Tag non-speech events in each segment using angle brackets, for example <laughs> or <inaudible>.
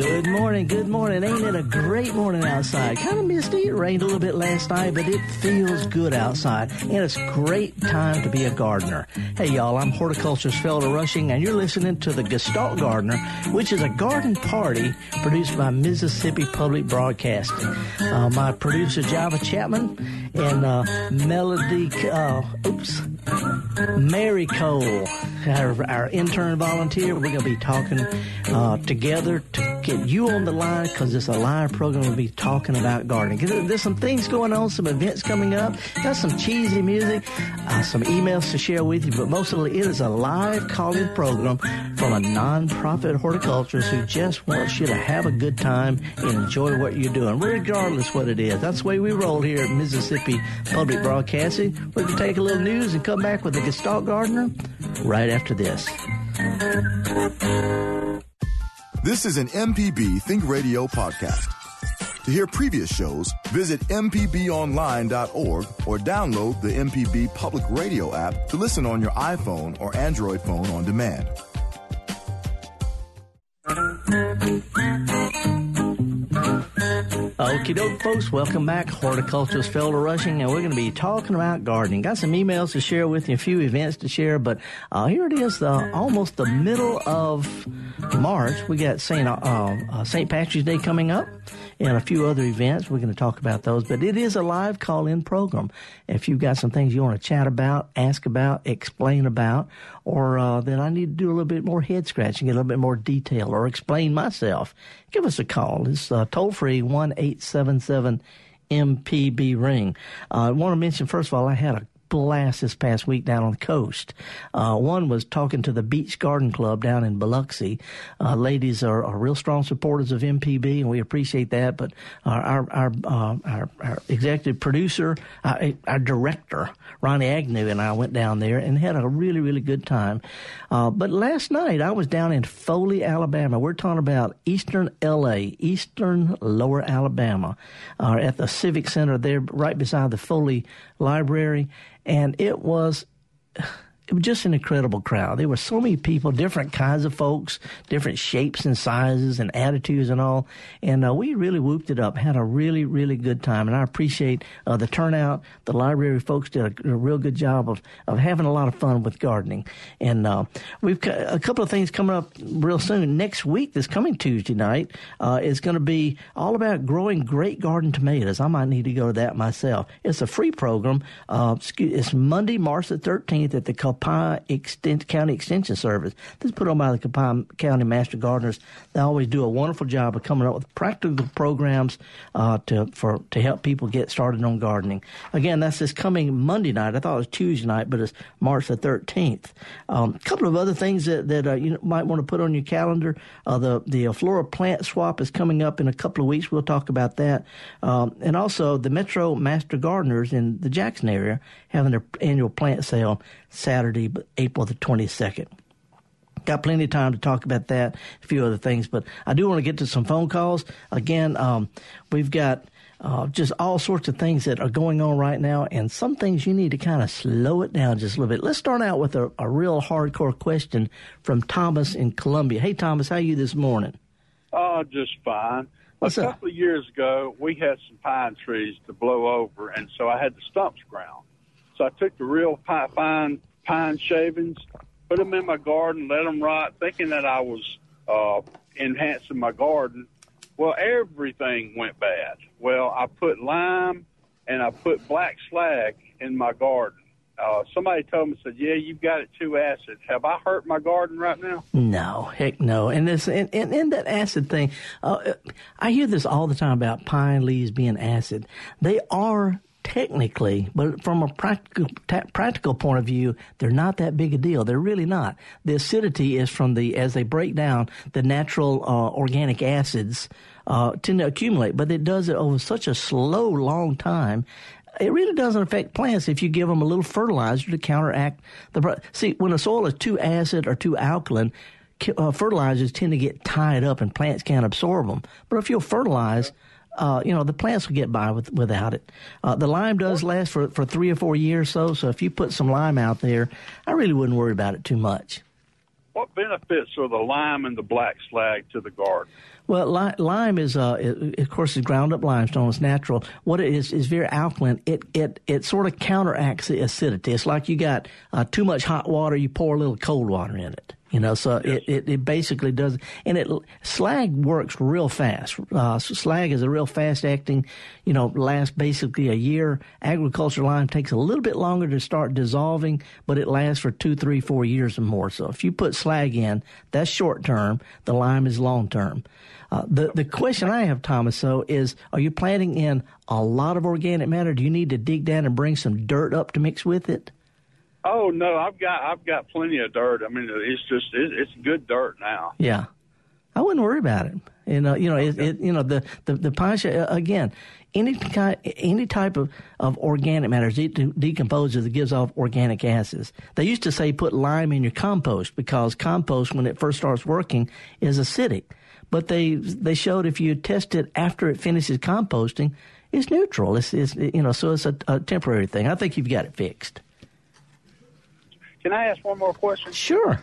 Good morning, good morning. Ain't it a great morning outside? Kind of misty. It rained a little bit last night, but it feels good outside. And it's a great time to be a gardener. Hey, y'all, I'm horticulturist Felder Rushing, and you're listening to the Gestalt Gardener, which is a garden party produced by Mississippi Public Broadcasting. Uh, my producer, Java Chapman, and uh, Melody, uh, oops, Mary Cole, our, our intern volunteer. We're going to be talking uh, together to get you on the line because it's a live program. We'll be talking about gardening. There's some things going on, some events coming up, got some cheesy music, uh, some emails to share with you, but mostly it is a live call-in program from a nonprofit horticulturist who just wants you to have a good time and enjoy what you're doing, regardless what it is. That's the way we roll here at Mississippi Public Broadcasting. We can take a little news and come back with the Gestalt Gardener right after this. This is an MPB Think Radio podcast. To hear previous shows, visit MPBOnline.org or download the MPB Public Radio app to listen on your iPhone or Android phone on demand. Okie doke, folks. Welcome back. Horticulturist Felder Rushing, and we're going to be talking about gardening. Got some emails to share with you, a few events to share, but uh, here it is, uh, almost the middle of March. We got St. Uh, uh St. Patrick's Day coming up and a few other events. We're going to talk about those, but it is a live call in program. If you've got some things you want to chat about, ask about, explain about, or uh, that I need to do a little bit more head scratching, get a little bit more detail, or explain myself, give us a call. It's uh, toll free one eight seven seven MPB ring. Uh, I want to mention first of all, I had a blast this past week down on the coast. Uh, one was talking to the Beach Garden Club down in Biloxi. Uh, ladies are, are, real strong supporters of MPB, and we appreciate that. But our our our, uh, our, our, executive producer, uh, our director, Ronnie Agnew, and I went down there and had a really really good time. Uh, but last night I was down in Foley, Alabama. We're talking about Eastern LA, Eastern Lower Alabama, uh, at the Civic Center there, right beside the Foley Library and it was it was just an incredible crowd. There were so many people, different kinds of folks, different shapes and sizes and attitudes and all. And uh, we really whooped it up, had a really, really good time. And I appreciate uh, the turnout. The library folks did a, a, real good job of, of having a lot of fun with gardening. And uh, we've got a couple of things coming up real soon. Next week, this coming Tuesday night, uh, is going to be all about growing great garden tomatoes. I might need to go to that myself. It's a free program. Uh, it's Monday, March the 13th at the Extent, County Extension Service. This is put on by the Copiah County Master Gardeners. They always do a wonderful job of coming up with practical programs uh, to for to help people get started on gardening. Again, that's this coming Monday night. I thought it was Tuesday night, but it's March the 13th. A um, couple of other things that, that uh, you might want to put on your calendar. Uh, the the Flora plant swap is coming up in a couple of weeks. We'll talk about that. Um, and also the Metro Master Gardeners in the Jackson area having their annual plant sale Saturday, April the 22nd. Got plenty of time to talk about that, a few other things, but I do want to get to some phone calls. Again, um, we've got uh, just all sorts of things that are going on right now, and some things you need to kind of slow it down just a little bit. Let's start out with a, a real hardcore question from Thomas in Columbia. Hey, Thomas, how are you this morning? Oh, just fine. What's a up? couple of years ago, we had some pine trees to blow over, and so I had the stumps ground. So I took the real pine, fine pine shavings, put them in my garden, let them rot, thinking that I was uh, enhancing my garden. Well, everything went bad. Well, I put lime and I put black slag in my garden. Uh, somebody told me said, "Yeah, you've got it too acid." Have I hurt my garden right now? No, heck no. And this and, and, and that acid thing, uh, I hear this all the time about pine leaves being acid. They are technically, but from a practical practical point of view, they're not that big a deal. They're really not. The acidity is from the as they break down the natural uh, organic acids uh, tend to accumulate, but it does it over such a slow, long time. It really doesn't affect plants if you give them a little fertilizer to counteract the. See, when a soil is too acid or too alkaline, uh, fertilizers tend to get tied up and plants can't absorb them. But if you'll fertilize, uh, you know, the plants will get by with, without it. Uh, the lime does last for, for three or four years or so, so if you put some lime out there, I really wouldn't worry about it too much. what benefits are the lime and the black slag to the garden? Well, li- lime is, uh, it, of course, it's ground up limestone. It's natural. What it is is very alkaline. It it it sort of counteracts the acidity. It's like you got uh, too much hot water, you pour a little cold water in it. You know, so yes. it, it, it, basically does, and it slag works real fast. Uh, slag is a real fast acting, you know, lasts basically a year. Agriculture lime takes a little bit longer to start dissolving, but it lasts for two, three, four years or more. So if you put slag in, that's short term. The lime is long term. Uh, the the question I have, Thomas, though, is: Are you planting in a lot of organic matter? Do you need to dig down and bring some dirt up to mix with it? Oh no, I've got I've got plenty of dirt. I mean, it's just it, it's good dirt now. Yeah, I wouldn't worry about it. And uh, you know, it, it, you know the the the pine uh, again. Any kind, any type of, of organic matter de- decomposes that gives off organic acids. They used to say put lime in your compost because compost, when it first starts working, is acidic. But they they showed if you test it after it finishes composting, it's neutral. It's, it's you know so it's a, a temporary thing. I think you've got it fixed. Can I ask one more question? Sure.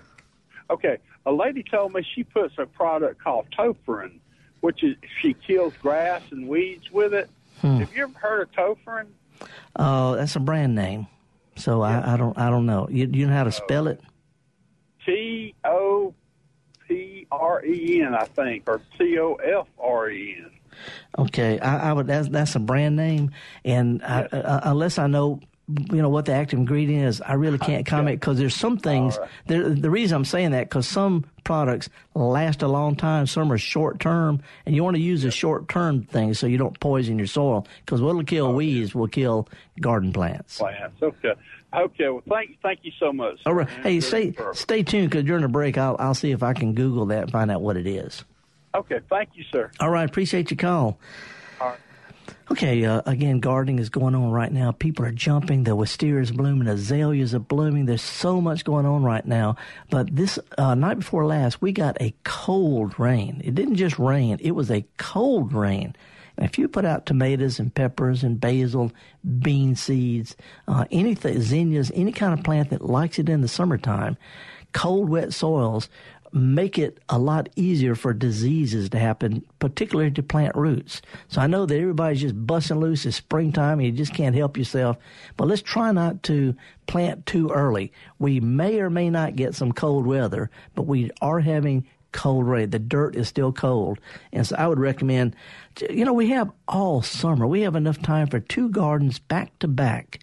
Okay. A lady told me she puts a product called Topherin, which is she kills grass and weeds with it. Hmm. Have you ever heard of Topherin? Oh, uh, that's a brand name. So yeah. I, I, don't I don't know. You, you know how to spell it? T O P R E N, I think, or T O F R E N. Okay, I, I, would. That's that's a brand name, and I, uh, unless I know you know what the active ingredient is. I really can't <laughs> comment because there's some things. Right. There, the reason I'm saying that because some products last a long time, some are short term, and you want to use a short term thing so you don't poison your soil. Because what'll kill oh, okay. weeds will kill garden plants. Plants. Okay. Okay. Well, thank thank you so much. All right. Hey, stay stay tuned because during the break, I'll I'll see if I can Google that and find out what it is. Okay. Thank you, sir. All right. Appreciate your call. All right. Okay, uh, again, gardening is going on right now. People are jumping. The wisteria is blooming. Azaleas are blooming. There's so much going on right now. But this uh, night before last, we got a cold rain. It didn't just rain; it was a cold rain. And if you put out tomatoes and peppers and basil, bean seeds, uh, anything, zinnias, any kind of plant that likes it in the summertime, cold, wet soils make it a lot easier for diseases to happen, particularly to plant roots. So I know that everybody's just busting loose. It's springtime and you just can't help yourself. But let's try not to plant too early. We may or may not get some cold weather, but we are having cold rain. The dirt is still cold. And so I would recommend, you know, we have all summer. We have enough time for two gardens back to back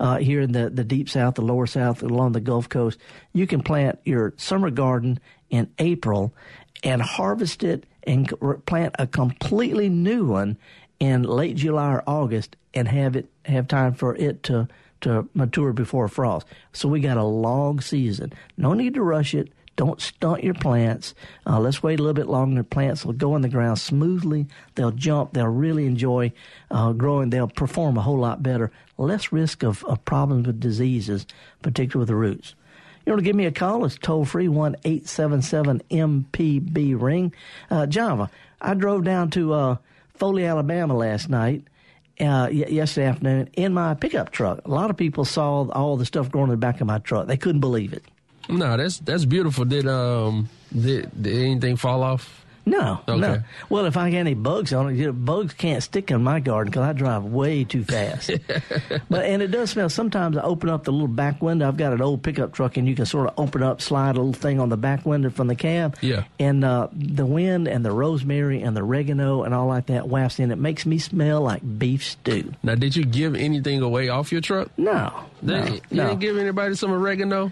uh, here in the, the deep south, the lower south, along the Gulf Coast, you can plant your summer garden in April and harvest it and plant a completely new one in late July or August and have it have time for it to to mature before frost. So we got a long season. No need to rush it. Don't stunt your plants. Uh, let's wait a little bit longer. Plants will go in the ground smoothly. They'll jump. They'll really enjoy uh, growing. They'll perform a whole lot better. Less risk of, of problems with diseases, particularly with the roots. You want to give me a call? It's toll free one eight seven seven MPB ring. Uh, Java, I drove down to uh, Foley, Alabama last night. Uh, yesterday afternoon in my pickup truck. A lot of people saw all the stuff growing in the back of my truck. They couldn't believe it. No, that's that's beautiful. Did um did, did anything fall off? No, okay. no. Well, if I get any bugs on it, you know, bugs can't stick in my garden because I drive way too fast. <laughs> but and it does smell. Sometimes I open up the little back window. I've got an old pickup truck, and you can sort of open up, slide a little thing on the back window from the cab. Yeah. And uh, the wind and the rosemary and the oregano and all like that wafts in. It makes me smell like beef stew. Now, did you give anything away off your truck? No. no you no. didn't give anybody some oregano?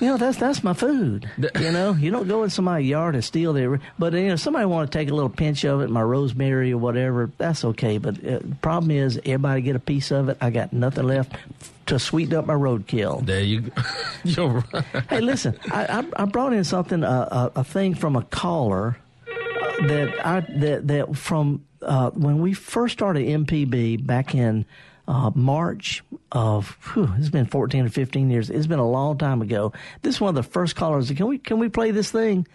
You know, that's that's my food. <laughs> you know, you don't go in somebody's yard and steal their. But you know, somebody want to take a little pinch of it, my rosemary or whatever. That's okay. But uh, the problem is, everybody get a piece of it. I got nothing left to sweeten up my roadkill. There you go. <laughs> You're right. Hey, listen, I, I, I brought in something, uh, a, a thing from a caller that I that that from uh, when we first started MPB back in uh, March of whew, it's been 14 or 15 years. It's been a long time ago. This is one of the first callers. Can we can we play this thing?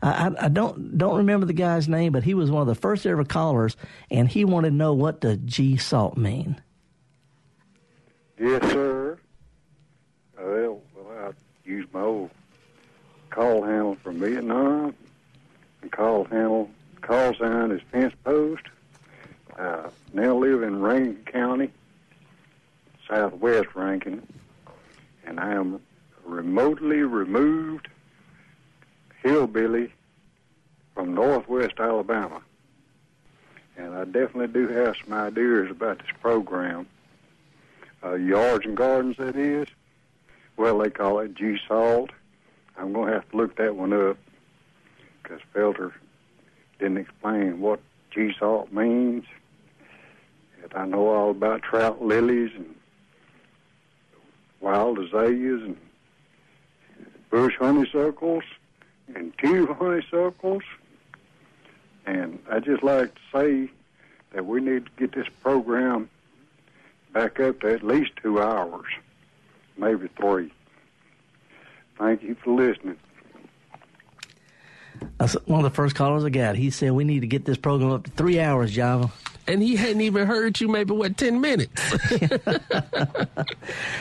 I, I don't don't remember the guy's name, but he was one of the first ever callers, and he wanted to know what does G salt mean. Yes, sir. Well, well, I use my old call handle from Vietnam. The call handle call sign is fence post. Uh, now live in Rankin County, southwest Rankin, and I am remotely removed hillbilly from northwest Alabama. And I definitely do have some ideas about this program. Uh, yards and gardens, that is. Well, they call it G Salt. I'm going to have to look that one up because Felder didn't explain what G Salt means. And I know all about trout lilies and wild azaleas and bush honeysuckles and tube honeysuckles. And I just like to say that we need to get this program back up to at least two hours, maybe three. Thank you for listening. That's one of the first callers I got. He said we need to get this program up to three hours, Java. And he hadn't even heard you maybe, what, 10 minutes? <laughs>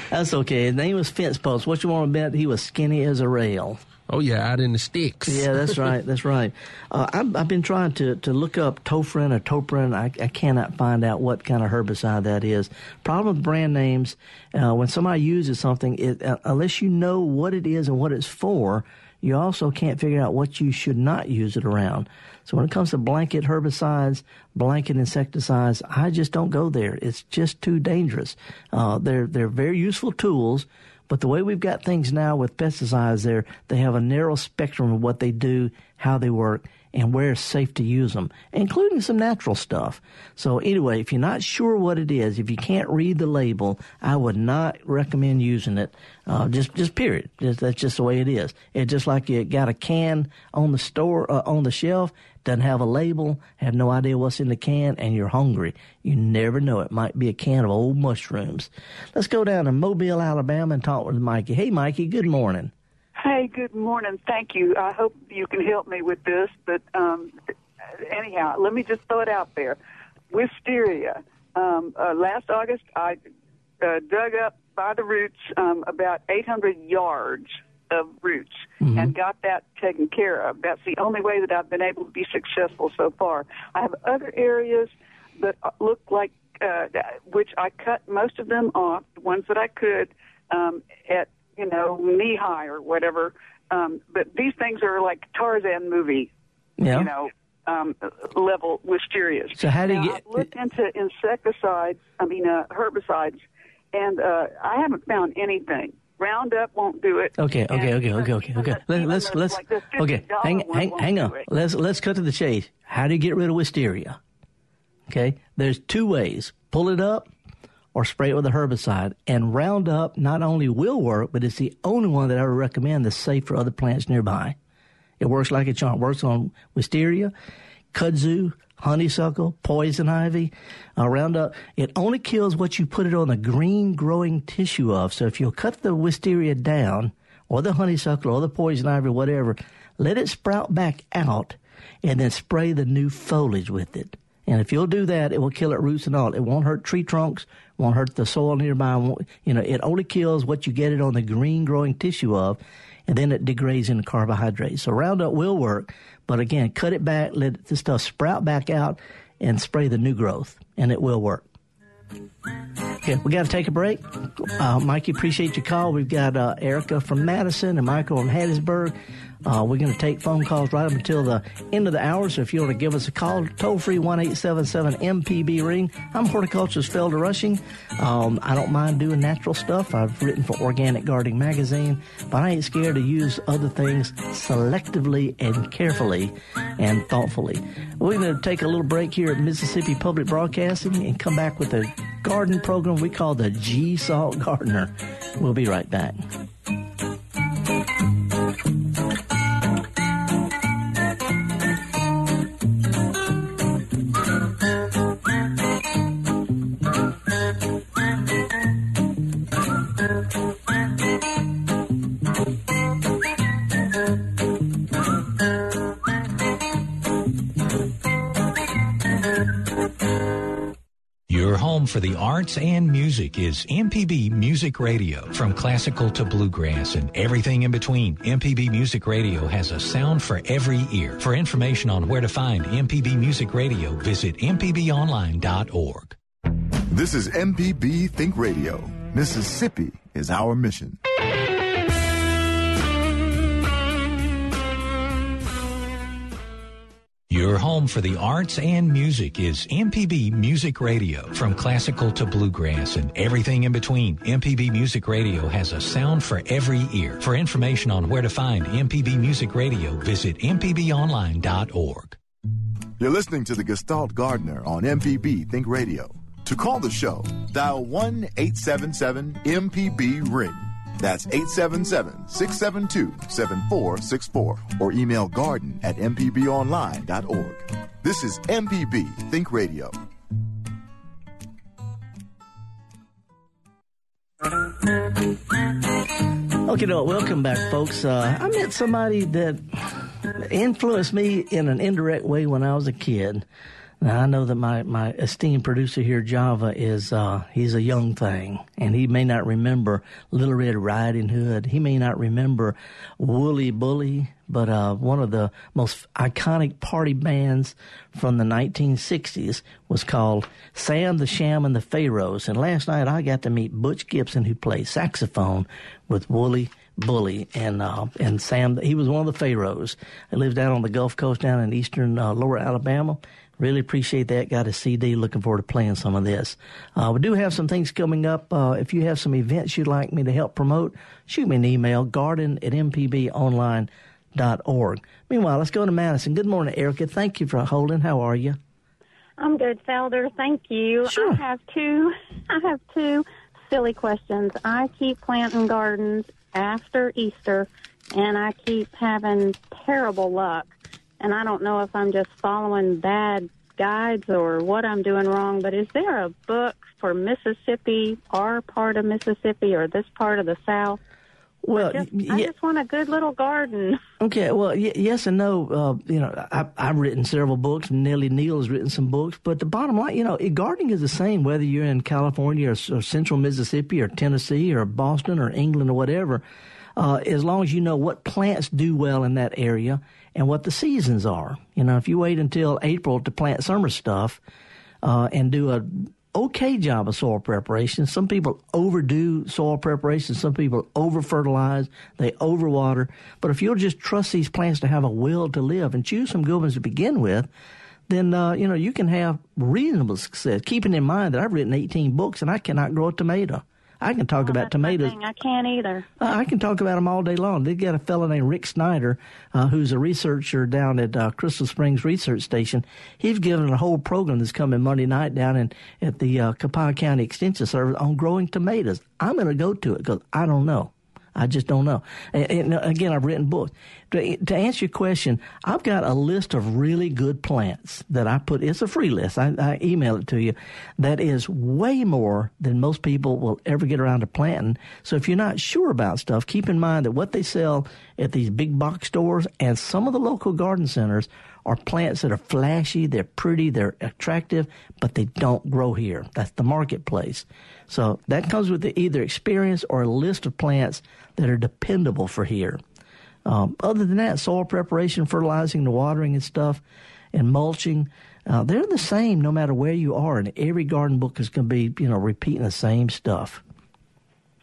That's okay. His name was Fence Post. What you want to bet? He was skinny as a rail. Oh, yeah, out in the sticks. Yeah, that's <laughs> right. That's right. Uh, I've, I've, been trying to, to look up Tofrin or Toprin. I, I, cannot find out what kind of herbicide that is. Problem with brand names, uh, when somebody uses something, it, uh, unless you know what it is and what it's for, you also can't figure out what you should not use it around. So when it comes to blanket herbicides, blanket insecticides, I just don't go there. It's just too dangerous. Uh, they're they're very useful tools, but the way we've got things now with pesticides, there they have a narrow spectrum of what they do, how they work, and where it's safe to use them, including some natural stuff. So anyway, if you're not sure what it is, if you can't read the label, I would not recommend using it. Uh, just, just period. Just, that's just the way it is. It's just like you got a can on the store, uh, on the shelf, doesn't have a label, have no idea what's in the can, and you're hungry. You never know. It might be a can of old mushrooms. Let's go down to Mobile, Alabama and talk with Mikey. Hey, Mikey, good morning. Hey, good morning. Thank you. I hope you can help me with this. But um, anyhow, let me just throw it out there. Wisteria. Um, uh, last August, I uh, dug up by the roots um, about 800 yards of roots mm-hmm. and got that taken care of. That's the only way that I've been able to be successful so far. I have other areas that look like uh, which I cut most of them off, the ones that I could, um, at you know, knee high or whatever. Um, but these things are like Tarzan movie, yeah. you know, um, level wisterias. So how do you now, get? I've looked into insecticides. I mean, uh, herbicides, and uh, I haven't found anything. Roundup won't do it. Okay, okay, uh, okay, okay, okay, okay. Let, let's let's like okay. Hang hang hang on. Let's let's cut to the chase. How do you get rid of wisteria? Okay, there's two ways: pull it up or spray it with a herbicide. And Roundup not only will work, but it's the only one that I would recommend that's safe for other plants nearby. It works like a charm. It works on wisteria, kudzu, honeysuckle, poison ivy, uh, Roundup. It only kills what you put it on the green growing tissue of. So if you'll cut the wisteria down, or the honeysuckle, or the poison ivy, whatever, let it sprout back out, and then spray the new foliage with it. And if you'll do that, it will kill it roots and all. It won't hurt tree trunks, won't hurt the soil nearby. You know, it only kills what you get it on the green growing tissue of, and then it degrades into carbohydrates. So Roundup will work, but again, cut it back, let the stuff sprout back out, and spray the new growth, and it will work. Okay, we got to take a break. Uh, Mikey, appreciate your call. We've got uh, Erica from Madison and Michael from Hattiesburg. Uh, we're going to take phone calls right up until the end of the hour. So if you want to give us a call, toll free one eight seven seven MPB ring. I'm horticulturist Felder Rushing. Um, I don't mind doing natural stuff. I've written for Organic Gardening magazine, but I ain't scared to use other things selectively and carefully and thoughtfully. We're going to take a little break here at Mississippi Public Broadcasting and come back with a garden program we call the Gestalt Gardener. We'll be right back. For the arts and music is MPB Music Radio. From classical to bluegrass and everything in between, MPB Music Radio has a sound for every ear. For information on where to find MPB Music Radio, visit mpbonline.org. This is MPB Think Radio. Mississippi is our mission. Your home for the arts and music is MPB Music Radio. From classical to bluegrass and everything in between, MPB Music Radio has a sound for every ear. For information on where to find MPB Music Radio, visit mpbonline.org. You're listening to the Gestalt Gardener on MPB Think Radio. To call the show, dial 1 877 MPB Ring. That's 877 672 7464 or email garden at mpbonline.org. This is MPB Think Radio. Okay, no, welcome back, folks. Uh, I met somebody that influenced me in an indirect way when I was a kid. Now I know that my, my esteemed producer here, Java, is uh, he's a young thing, and he may not remember Little Red Riding Hood. He may not remember Wooly Bully, but uh, one of the most iconic party bands from the 1960s was called Sam the Sham and the Pharaohs. And last night I got to meet Butch Gibson, who played saxophone with Wooly Bully and uh, and Sam. He was one of the Pharaohs. He lived down on the Gulf Coast down in eastern uh, Lower Alabama. Really appreciate that. Got a CD. Looking forward to playing some of this. Uh, we do have some things coming up. Uh, if you have some events you'd like me to help promote, shoot me an email, garden at mpbonline.org. Meanwhile, let's go to Madison. Good morning, Erica. Thank you for holding. How are you? I'm good, Felder. Thank you. Sure. I have two. I have two silly questions. I keep planting gardens after Easter, and I keep having terrible luck and I don't know if I'm just following bad guides or what I'm doing wrong, but is there a book for Mississippi, our part of Mississippi, or this part of the South? Well, I just, y- I just want a good little garden. <laughs> Okay, well, y- yes and no. Uh, you know, I, I've written several books. Nellie Neal has written some books. But the bottom line, you know, it- gardening is the same whether you're in California or, or central Mississippi or Tennessee or Boston or England or whatever. Uh, as long as you know what plants do well in that area and what the seasons are. You know, if you wait until April to plant summer stuff uh, and do a okay job of soil preparation. Some people overdo soil preparation. Some people over fertilize. They overwater. But if you'll just trust these plants to have a will to live and choose some good ones to begin with, then uh, you know you can have reasonable success. Keeping in mind that I've written 18 books and I cannot grow a tomato. I can talk about That's tomatoes. I can't either. Uh, I can talk about them all day long. They got a fellow named Rick Snyder, uh, who's a researcher down at uh, Crystal Springs Research Station. He's given a whole program that's coming Monday night down in at the uh, County Extension Service on growing tomatoes. I'm going to go to it because I don't know. I just don't know. And, and uh, again, I've written books. To, to answer your question, I've got a list of really good plants that I put. It's a free list. I, I email it to you. That is way more than most people will ever get around to planting. So if you're not sure about stuff, keep in mind that what they sell at these big box stores and some of the local garden centers are plants that are flashy, they're pretty, they're attractive, but they don't grow here. That's the marketplace. So that comes with the, either experience or a list of plants that are dependable for here. Um, other than that, soil preparation, fertilizing, the watering and stuff, and mulching, uh, they're the same no matter where you are. And every garden book is going to be, you know, repeating the same stuff.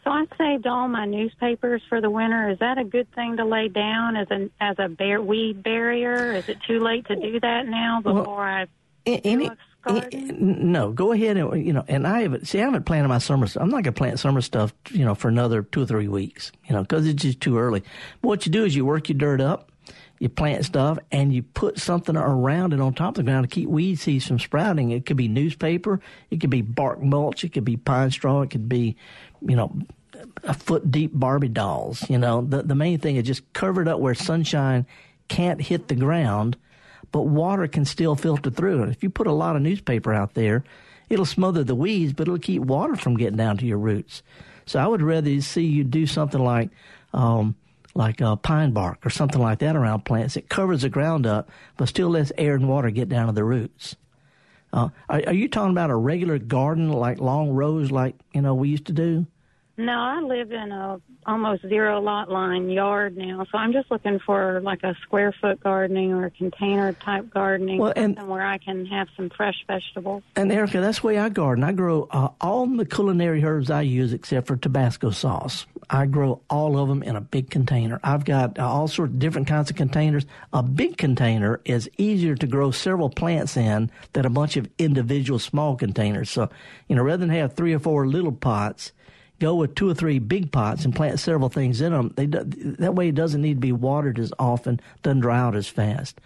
So I saved all my newspapers for the winter. Is that a good thing to lay down as an as a bear, weed barrier? Is it too late to do that now before I A- Any, garden? No, go ahead and you know. And I haven't see. I haven't planted my summer. I'm not going to plant summer stuff. You know, for another two or three weeks. You know, because it's just too early. But what you do is you work your dirt up, you plant stuff, and you put something around it on top of the ground to keep weed seeds from sprouting. It could be newspaper, it could be bark mulch, it could be pine straw, it could be, you know, a foot deep Barbie dolls. You know, the the main thing is just cover it up where sunshine can't hit the ground but water can still filter through. If you put a lot of newspaper out there, it'll smother the weeds, but it'll keep water from getting down to your roots. So I would rather see you do something like, um, like uh, pine bark or something like that around plants. It covers the ground up, but still lets air and water get down to the roots. Uh, are, are you talking about a regular garden, like long rows, like you know we used to do? No, I live in a almost zero lot line yard now, so I'm just looking for like a square foot gardening or a container type gardening, Well, and- where I can have some fresh vegetables. And Erica, that's the way I garden. I grow uh, all the culinary herbs I use except for Tabasco sauce. I grow all of them in a big container. I've got uh, all sorts of different kinds of containers. A big container is easier to grow several plants in than a bunch of individual small containers. So, you know, rather than have three or four little pots, go with two or three big pots and plant several things in them. They that way it doesn't need to be watered as often, doesn't dry out as fast.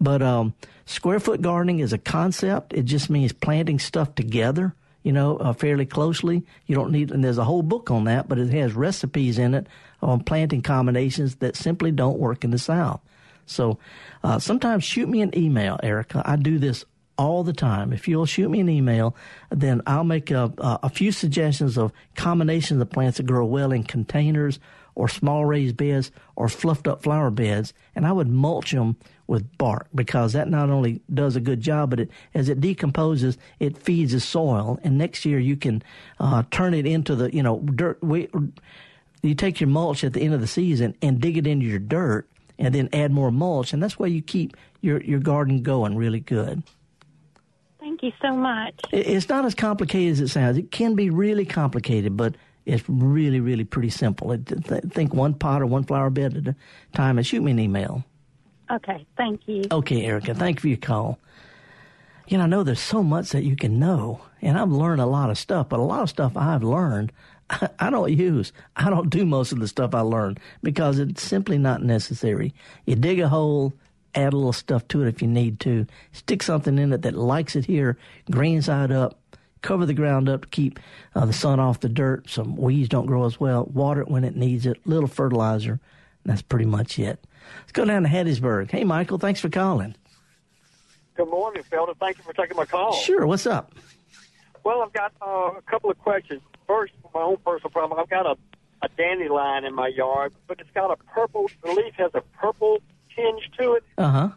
But um, square foot gardening is a concept. It just means planting stuff together, you know, uh, fairly closely. You don't need, and there's a whole book on that, but it has recipes in it on planting combinations that simply don't work in the South. So uh, sometimes shoot me an email, Erica. I do this all the time. If you'll shoot me an email, then I'll make a, a, few suggestions of combinations of plants that grow well in containers or small raised beds or fluffed up flower beds, and I would mulch them with bark because that not only does a good job, but it, as it decomposes, it feeds the soil, and next year you can uh, turn it into the you know dirt. We, you take your mulch at the end of the season and dig it into your dirt, and then add more mulch, and that's why you keep your your garden going really good. Thank you so much. It's not as complicated as it sounds. It can be really complicated, but it's really, really pretty simple. It, th- think one pot or one flower bed at a time and shoot me an email. Okay, thank you. Okay, Erica, thank you for your call. You know, I know there's so much that you can know, and I've learned a lot of stuff, but a lot of stuff I've learned <laughs> I don't use. I don't do most of the stuff I learned because it's simply not necessary. You dig a hole, add a little stuff to it if you need to, stick something in it that likes it here, green side up, cover the ground up to keep uh, the sun off the dirt so weeds don't grow as well, water it when it needs it, little fertilizer, and that's pretty much it. Let's go down to Hattiesburg. Hey, Michael, thanks for calling. Good morning, Felder. Thank you for taking my call. Sure, what's up? Well, I've got uh, a couple of questions. First, my own personal problem. I've got a, a dandelion in my yard, but it's got a purple. The leaf has a purple tinge to it, Uh huh.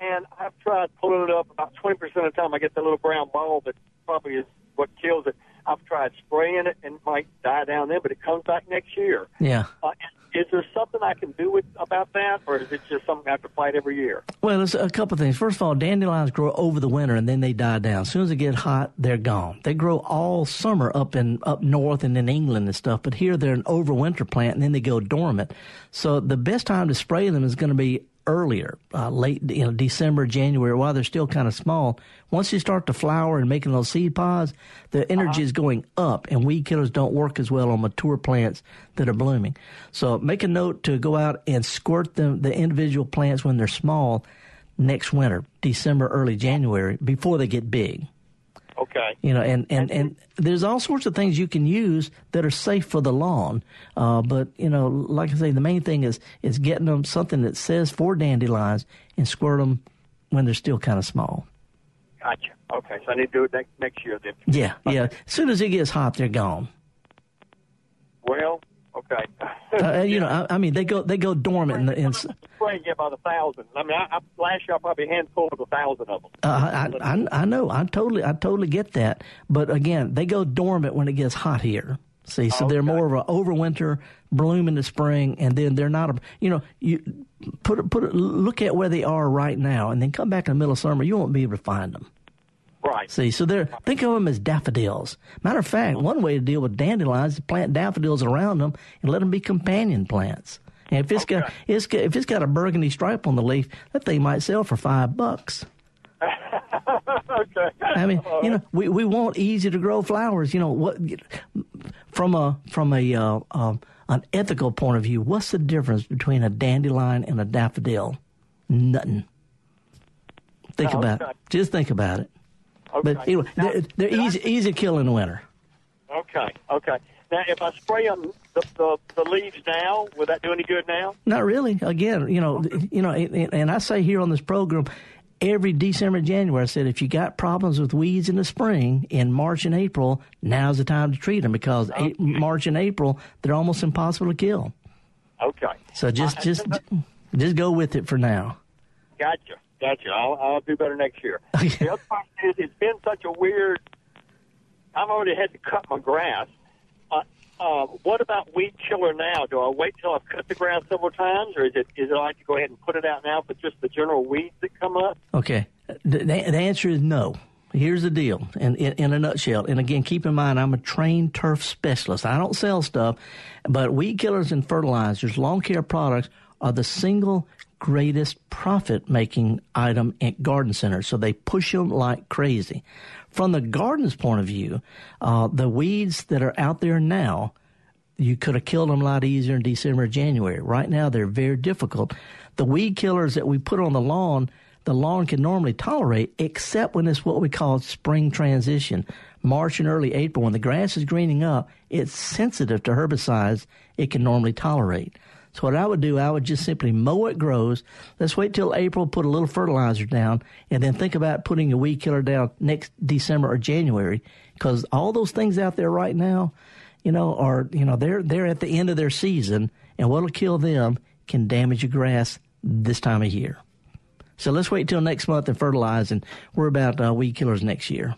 and I've tried pulling it up about twenty percent of the time. I get the little brown ball that probably is what kills it. I've tried spraying it, and it might die down then, but it comes back next year. Yeah. Uh, is there something I can do with about that, or is it just something I have to fight every year? Well, there's a couple of things. First of all, dandelions grow over the winter and then they die down. As soon as it get hot, they're gone. They grow all summer up in up north and in England and stuff. But here they're an overwinter plant and then they go dormant. So the best time to spray them is going to be earlier, uh, late you know December, January, while they're still kind of small. Once you start to flower and making those seed pods, the energy is going up, and weed killers don't work as well on mature plants that are blooming. So make a note to go out and squirt them the individual plants when they're small next winter, December, early January, before they get big. Okay. You know, and, and, and there's all sorts of things you can use that are safe for the lawn. Uh, but, you know, like I say, the main thing is, is getting them something that says for dandelions and squirt them when they're still kind of small. Gotcha. Okay, so I need to do it next, next year then. Yeah, yeah. As soon as it gets hot, they're gone. Well, okay. Uh, you know, I, I mean, they go they go dormant in the. In, Spray get by the thousand. I mean, I, I, last year I probably handful of a thousand of them. uh, I, I I know, I totally I totally get that. But again, they go dormant when it gets hot here. See, so they're more of a overwinter, bloom in the spring, and then they're not a. You know, you put put look at where they are right now, and then come back in the middle of summer, you won't be able to find them. Right. See, so they're think of them as daffodils. Matter of fact, one way to deal with dandelions is to plant daffodils around them and let them be companion plants. And if it's got it's got, if it's got a burgundy stripe on the leaf, that thing might sell for five bucks. <laughs> okay. I mean, you know, we, we want easy to grow flowers. You know what? From a from a uh, um, an ethical point of view, what's the difference between a dandelion and a daffodil? Nothing. Think Oh, about it. Just think about it. Okay. But anyway, they're, they're easy easy to kill in the winter. Okay. Okay. Now, if I spray them the, the the leaves now, would that do any good now? Not really. Again, you know, you know, and and I say here on this program, every December, January, I said if you got problems with weeds in the spring, in March and April, now's the time to treat them because a- March and April they're almost impossible to kill. Okay. So just Uh, just just go with it for now. Gotcha. Gotcha. I'll, I'll do better next year. <laughs> The other part is it's been such a weird. I've already had to cut my grass. Uh, uh, what about weed killer now? Do I wait till I've cut the grass several times, or is it is it like to go ahead and put it out now for just the general weeds that come up? Okay. The, the the answer is no. Here's the deal, in, in, in a nutshell. And again, keep in mind, I'm a trained turf specialist. I don't sell stuff, but weed killers and fertilizers, lawn care products are the single greatest profit making item at garden centers. So they push them like crazy. From the garden's point of view, uh, the weeds that are out there now, you could have killed them a lot easier in December, January. Right now, they're very difficult. The weed killers that we put on the lawn, the lawn can normally tolerate, except when it's what we call spring transition. March and early April, when the grass is greening up, it's sensitive to herbicides it can normally tolerate. So what I would do, I would just simply mow it grows. Let's wait till April, put a little fertilizer down, and then think about putting a weed killer down next December or January. Because all those things out there right now, you know, are you know they're they're at the end of their season, and what'll kill them can damage your grass this time of year. So let's wait till next month and fertilize, and we're about uh, weed killers next year.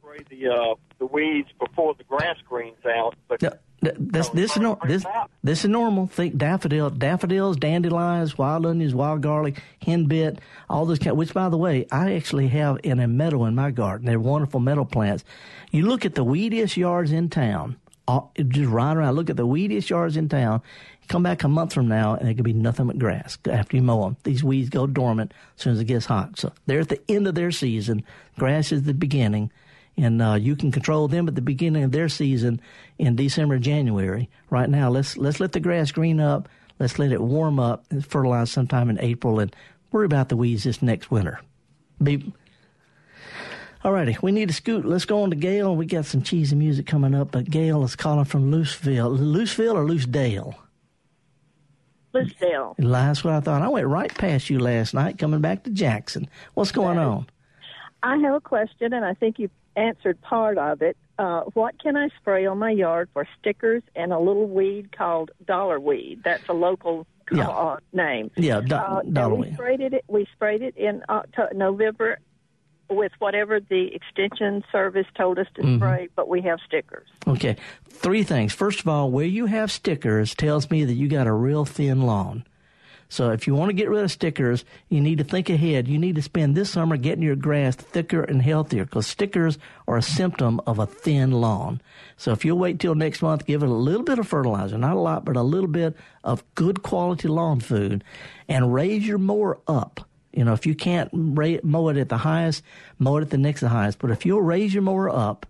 Spray the uh, the weeds before the grass greens out, but. This this is no, this this is normal. Think daffodil, daffodils, dandelions, wild onions, wild garlic, henbit, all those kind. Which, by the way, I actually have in a meadow in my garden. They're wonderful meadow plants. You look at the weediest yards in town. Uh, all, just ride around. Look at the weediest yards in town. Come back a month from now, and it could be nothing but grass after you mow them. These weeds go dormant as soon as it gets hot. So they're at the end of their season. Grass is the beginning and uh, you can control them at the beginning of their season in December, January. Right now, let's let's let the grass green up. Let's let it warm up and fertilize sometime in April, and worry about the weeds this next winter. Be all righty, we need to scoot. Let's go on to Gail. We got some cheesy music coming up, but Gail is calling from Looseville. Looseville or Lucedale? Lucedale. That's what I thought. I went right past you last night coming back to Jackson. What's going on? I have a question, and I think you answered part of it. Uh, what can I spray on my yard for stickers and a little weed called dollar weed? That's a local Yeah. uh, name. Yeah, do- Uh, dollar we weed. sprayed it. We sprayed it in October, November with whatever the extension service told us to Mhm. spray, but we have stickers. Okay, three things. First of all, where you have stickers tells me that you got a real thin lawn. So if you want to get rid of stickers, you need to think ahead. You need to spend this summer getting your grass thicker and healthier because stickers are a symptom of a thin lawn. So if you'll wait till next month, give it a little bit of fertilizer, not a lot, but a little bit of good quality lawn food and raise your mower up. You know, if you can't mow it at the highest, mow it at the next highest. But if you'll raise your mower up,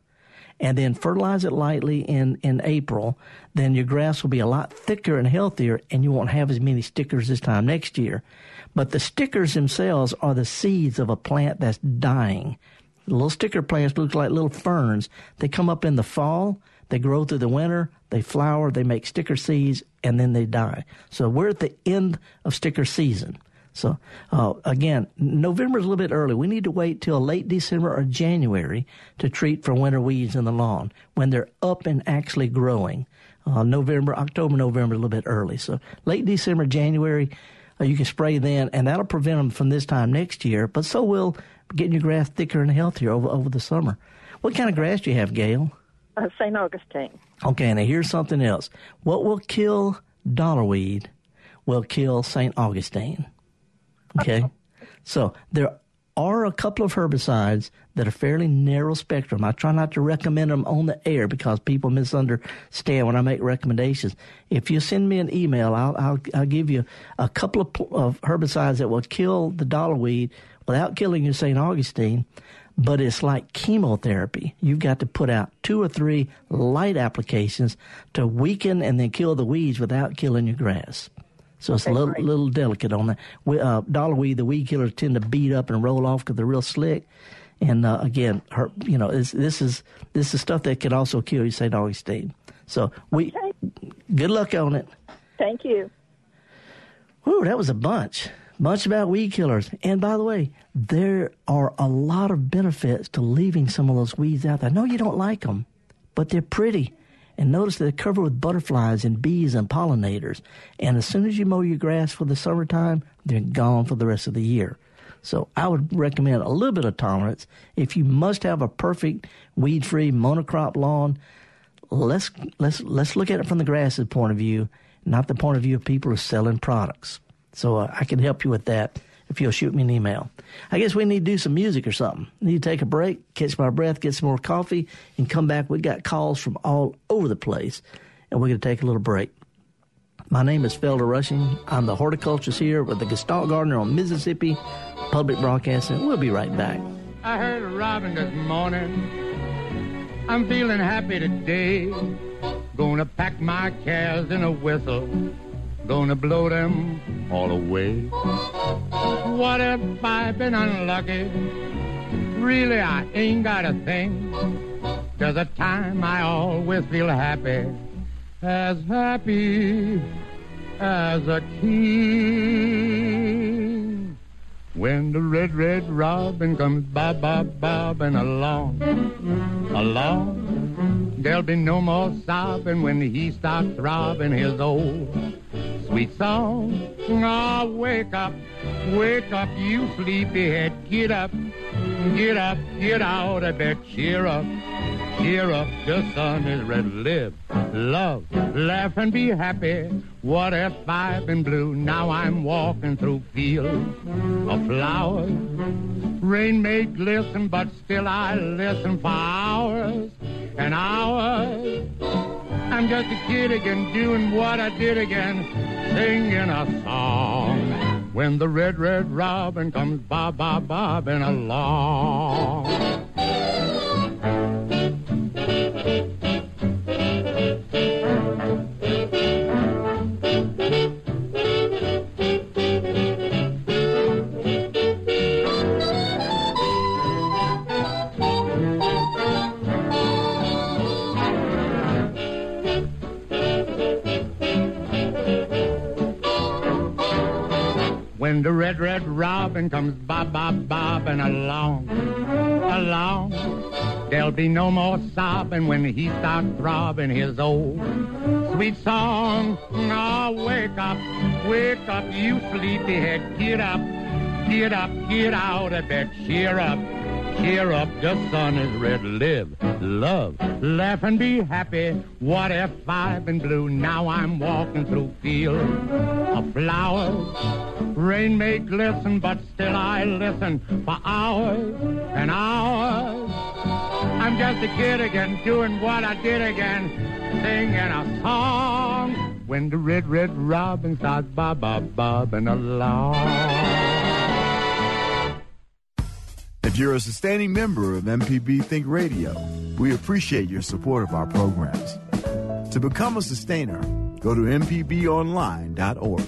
and then fertilize it lightly in, in April, then your grass will be a lot thicker and healthier, and you won't have as many stickers this time next year. But the stickers themselves are the seeds of a plant that's dying. Little sticker plants look like little ferns. They come up in the fall, they grow through the winter, they flower, they make sticker seeds, and then they die. So we're at the end of sticker season. So uh, again, November is a little bit early. We need to wait till late December or January to treat for winter weeds in the lawn when they're up and actually growing. Uh, November, October, November, a little bit early. So late December, January, uh, you can spray then, and that'll prevent them from this time next year. But so will getting your grass thicker and healthier over over the summer. What kind of grass do you have, Gail? Uh, St. Augustine. Okay, now here's something else. What will kill dollarweed will kill St. Augustine. Okay? So there are a couple of herbicides that are fairly narrow spectrum. I try not to recommend them on the air because people misunderstand when I make recommendations. If you send me an email, I'll, I'll, I'll give you a couple of, of herbicides that will kill the dollarweed without killing your St. Augustine but it's like chemotherapy. You've got to put out two or three light applications to weaken and then kill the weeds without killing your grass. So it's a little little delicate on that. We, uh, dollarweed, the weed killers tend to beat up and roll off because they're real slick. And uh, again, her, you know, this, this is this is stuff that can also kill you, St. Augustine. So we, good luck on it. Thank you. Whew, that was a bunch. Bunch about weed killers. And by the way, there are a lot of benefits to leaving some of those weeds out there. I know you don't like them, but they're pretty and notice they're covered with butterflies and bees and pollinators. And as soon as you mow your grass for the summertime, they're gone for the rest of the year. So I would recommend a little bit of tolerance. If you must have a perfect weed-free monocrop lawn, let's let's let's look at it from the grass's point of view, not the point of view of people who are selling products. So uh, I can help you with that if you'll shoot me an email. I guess we need to do some music or something. Need to take a break, catch my breath, get some more coffee, and come back. We got calls from all over the place, and we're going to take a little break. My name is Felder Rushing. I'm the horticulturist here with the Gestalt Gardener on Mississippi Public Broadcasting. We'll be right back. I heard a robin this morning. I'm feeling happy today. Gonna pack my cares in a whistle. Gonna blow them all away. What if I've been unlucky? Really, I ain't got a thing. There's a time I always feel happy, as happy as a king. When the red, red robin comes bob, bob, bobbing along, along, there'll be no more sobbing when he starts throbbing his old sweet song. Oh, wake up, wake up, you sleepyhead. Get up, get up, get out of bed. Cheer up, cheer up. The sun is red. Live, love, laugh, and be happy. What if I've been blue? Now I'm walking through fields of flowers. Rain may glisten, but still I listen for hours and hours. I'm just a kid again, doing what I did again, singing a song. When the red, red robin comes bob, bob, bobbing along. When the red, red robin comes bob, bob, bobbing along, along, there'll be no more sobbing when he starts throbbing his old. Sweet song. Now wake up, wake up, you sleepyhead, get up, get up, get out of bed, cheer up, cheer up, the sun is red, live, love, laugh and be happy. What if I've been blue? Now I'm walking through fields of flowers. Rain may glisten, but still I listen for hours and hours. I'm just a kid again, doing what I did again, singing a song. When the red, red robin starts bob, bob, bobbing along. If you're a sustaining member of MPB Think Radio, we appreciate your support of our programs. To become a sustainer, go to MPBOnline.org.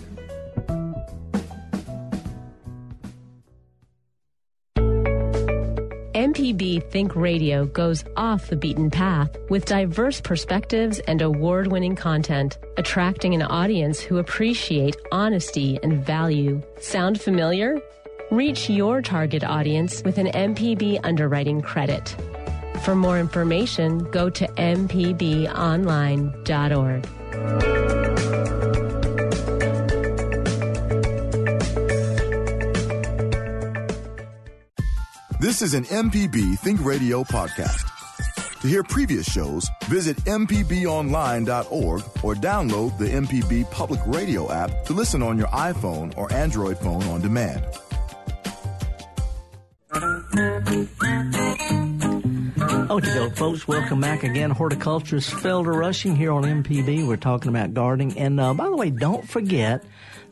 MPB Think Radio goes off the beaten path with diverse perspectives and award winning content, attracting an audience who appreciate honesty and value. Sound familiar? Reach your target audience with an MPB underwriting credit. For more information, go to mpbonline.org. This is an MPB Think Radio podcast. To hear previous shows, visit MPBOnline.org or download the MPB Public Radio app to listen on your iPhone or Android phone on demand. Folks, welcome back again. Horticulturist Felder Rushing here on MPB. We're talking about gardening. And uh, by the way, don't forget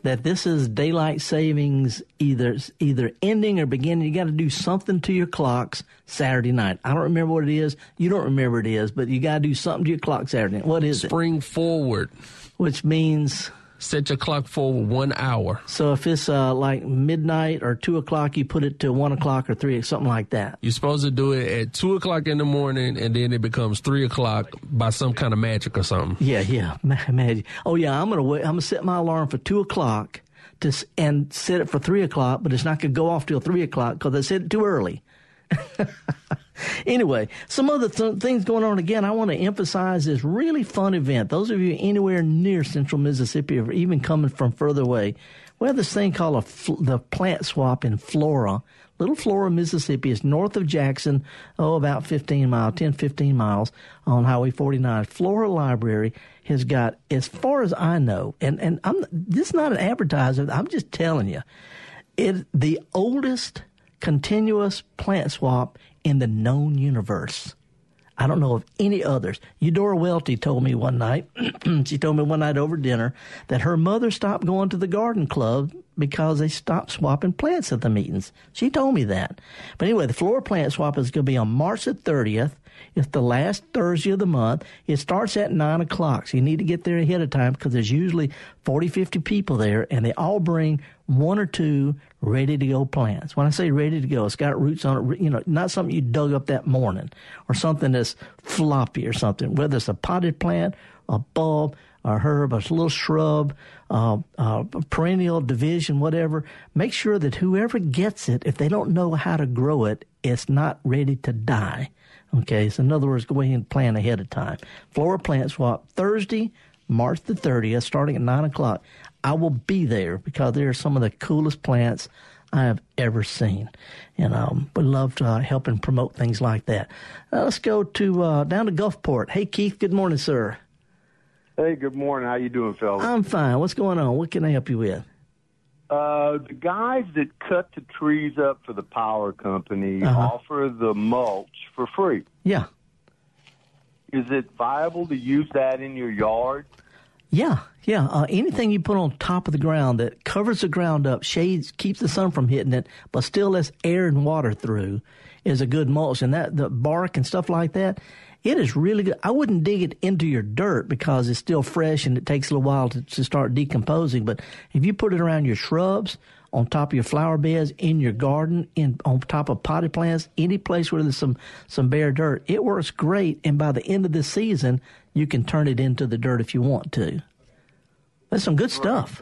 that this is daylight savings either either ending or beginning. You got to do something to your clocks Saturday night. I don't remember what it is. You don't remember what it is, but you got to do something to your clock Saturday night. What is Spring it? Spring forward. Which means set your clock forward one hour. So if it's uh, like midnight or two o'clock, you put it to one o'clock or three, something like that. You're supposed to do it at two o'clock in the morning, and then it becomes three o'clock by some kind of magic or something. Yeah, yeah, <laughs> magic. Oh yeah, I'm gonna wait. I'm gonna set my alarm for two o'clock to and set it for three o'clock, but it's not gonna go off till three o'clock because I set it too early. <laughs> anyway, some other th- things going on again. I want to emphasize this really fun event. Those of you anywhere near central Mississippi or even coming from further away, we have this thing called fl- the plant swap in Flora. Little Flora, Mississippi is north of Jackson, oh, about 15 miles, 10, 15 miles on Highway 49. Flora Library has got, as far as I know, and, and I'm, this is not an advertiser, I'm just telling you, it, the oldest continuous plant swap in the known universe. I don't know of any others. Eudora Welty told me one night, <clears throat> she told me one night over dinner that her mother stopped going to the garden club because they stopped swapping plants at the meetings. She told me that. But anyway, the Flora plant swap is going to be on March the 30th. It's the last Thursday of the month. It starts at 9 o'clock, so you need to get there ahead of time because there's usually 40, 50 people there, and they all bring one or two ready to go plants. When I say ready to go, it's got roots on it, you know, not something you dug up that morning or something that's floppy or something, whether it's a potted plant, a bulb, a herb, a little shrub, uh, perennial division, whatever. Make sure that whoever gets it, if they don't know how to grow it, it's not ready to die. Okay, so in other words, go ahead and plan ahead of time. Flora plant swap Thursday, March the 30th, starting at 9 o'clock. I will be there because they are some of the coolest plants I have ever seen. And um, we love to uh, help and promote things like that. Uh, let's go to uh, down to Gulfport. Hey, Keith, good morning, sir. Hey, good morning. How you doing, fellas? I'm fine. What's going on? What can I help you with? Uh, the guys that cut the trees up for the power company Uh-huh. offer the mulch for free. Yeah. Is it viable to use that in your yard? Yeah, yeah. Uh, anything you put on top of the ground that covers the ground up, shades, keeps the sun from hitting it, but still lets air and water through, is a good mulch. And that the bark and stuff like that, it is really good. I wouldn't dig it into your dirt because it's still fresh and it takes a little while to, to start decomposing. But if you put it around your shrubs, on top of your flower beds, in your garden, in on top of potted plants, any place where there's some some bare dirt, it works great. And by the end of the season, you can turn it into the dirt if you want to. That's some good stuff.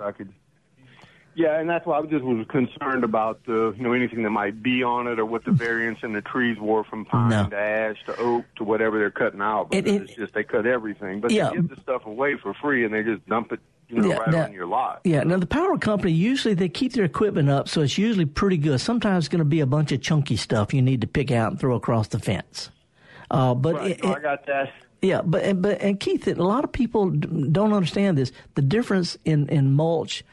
Yeah, and that's why I just was concerned about the, you know, anything that might be on it or what the variance in the trees were from pine No. to ash to oak to whatever they're cutting out. But It- it- it's just they cut everything. But Yeah. they give the stuff away for free and they just dump it, you know, Yeah, right now- on your lot. Yeah, now the power company usually they keep their equipment up, so it's usually pretty good. Sometimes it's going to be a bunch of chunky stuff you need to pick out and throw across the fence. Uh, but Right, it- so I got that. Yeah, but and- but and Keith, a lot of people don't understand this. The difference in in mulch,